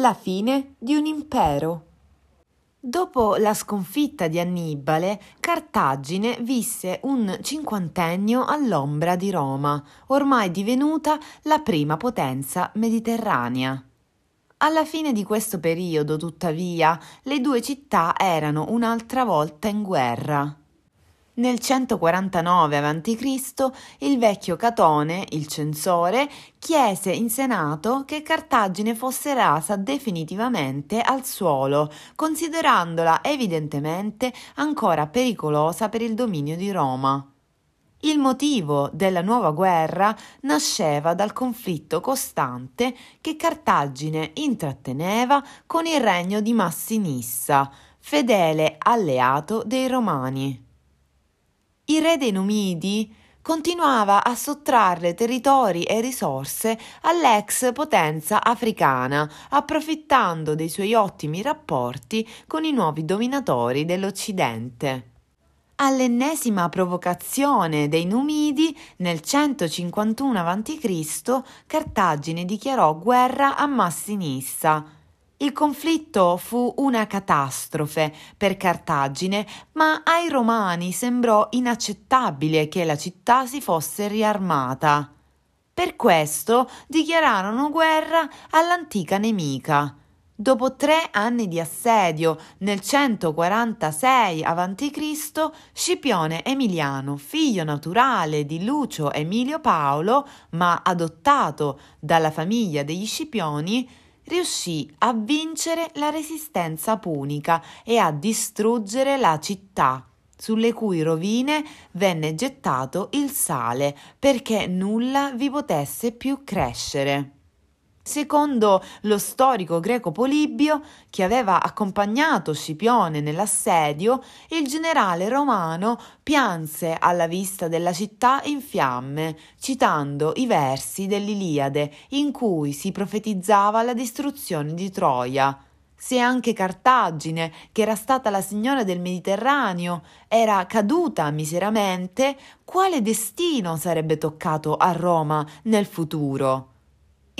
La fine di un impero. Dopo la sconfitta di Annibale, Cartagine visse un cinquantennio all'ombra di Roma, ormai divenuta la prima potenza mediterranea. Alla fine di questo periodo, tuttavia, le due città erano un'altra volta in guerra. Nel 149 a.C. il vecchio Catone, il censore, chiese in Senato che Cartagine fosse rasa definitivamente al suolo, considerandola evidentemente ancora pericolosa per il dominio di Roma. Il motivo della nuova guerra nasceva dal conflitto costante che Cartagine intratteneva con il regno di Massinissa, fedele alleato dei Romani il re dei Numidi continuava a sottrarre territori e risorse all'ex potenza africana, approfittando dei suoi ottimi rapporti con i nuovi dominatori dell'Occidente. All'ennesima provocazione dei Numidi, nel 151 a.C., Cartagine dichiarò guerra a Massinissa, il conflitto fu una catastrofe per Cartagine, ma ai romani sembrò inaccettabile che la città si fosse riarmata. Per questo dichiararono guerra all'antica nemica. Dopo tre anni di assedio, nel 146 a.C., Scipione Emiliano, figlio naturale di Lucio Emilio Paolo, ma adottato dalla famiglia degli Scipioni, riuscì a vincere la resistenza punica e a distruggere la città sulle cui rovine venne gettato il sale perché nulla vi potesse più crescere. Secondo lo storico greco Polibio, che aveva accompagnato Scipione nell'assedio, il generale romano pianse alla vista della città in fiamme, citando i versi dell'Iliade in cui si profetizzava la distruzione di Troia. Se anche Cartagine, che era stata la signora del Mediterraneo, era caduta miseramente, quale destino sarebbe toccato a Roma nel futuro?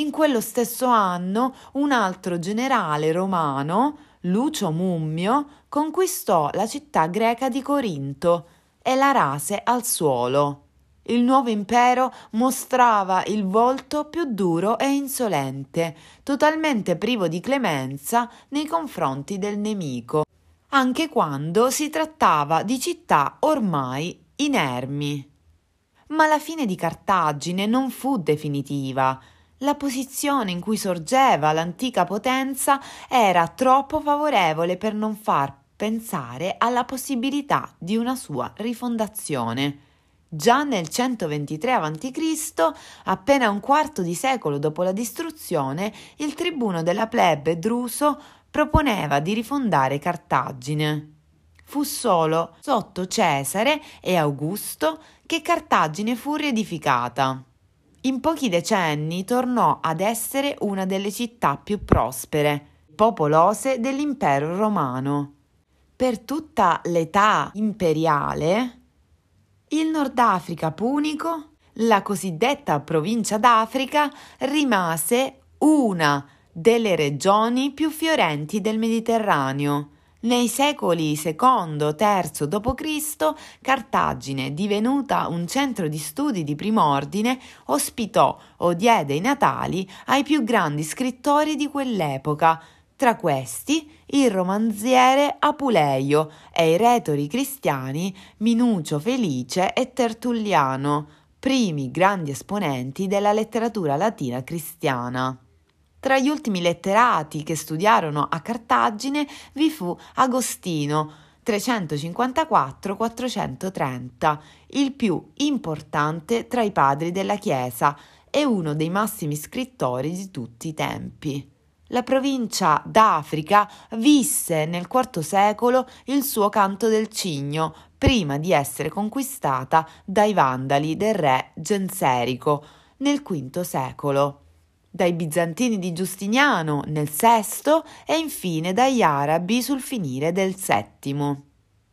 In quello stesso anno un altro generale romano, Lucio Mummio, conquistò la città greca di Corinto e la rase al suolo. Il nuovo impero mostrava il volto più duro e insolente, totalmente privo di clemenza nei confronti del nemico, anche quando si trattava di città ormai inermi. Ma la fine di Cartagine non fu definitiva la posizione in cui sorgeva l'antica potenza era troppo favorevole per non far pensare alla possibilità di una sua rifondazione. Già nel 123 a.C., appena un quarto di secolo dopo la distruzione, il tribuno della plebe Druso proponeva di rifondare Cartagine. Fu solo sotto Cesare e Augusto che Cartagine fu riedificata. In pochi decenni tornò ad essere una delle città più prospere, popolose dell'impero romano. Per tutta l'età imperiale, il Nord Africa punico, la cosiddetta provincia d'Africa, rimase una delle regioni più fiorenti del Mediterraneo nei secoli II-III d.C., Cartagine, divenuta un centro di studi di primo ordine, ospitò o diede i natali ai più grandi scrittori di quell'epoca, tra questi il romanziere Apuleio e i retori cristiani Minucio Felice e Tertulliano, primi grandi esponenti della letteratura latina cristiana. Tra gli ultimi letterati che studiarono a Cartagine vi fu Agostino, 354-430, il più importante tra i padri della Chiesa e uno dei massimi scrittori di tutti i tempi. La provincia d'Africa visse nel IV secolo il suo canto del cigno, prima di essere conquistata dai Vandali del re Genserico nel V secolo dai bizantini di Giustiniano nel VI e infine dagli arabi sul finire del VII.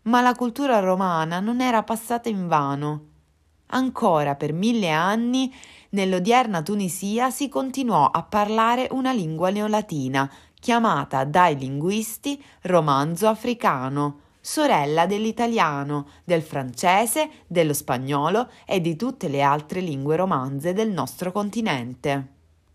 Ma la cultura romana non era passata in vano. Ancora per mille anni nell'odierna Tunisia si continuò a parlare una lingua neolatina chiamata dai linguisti romanzo africano, sorella dell'italiano, del francese, dello spagnolo e di tutte le altre lingue romanze del nostro continente.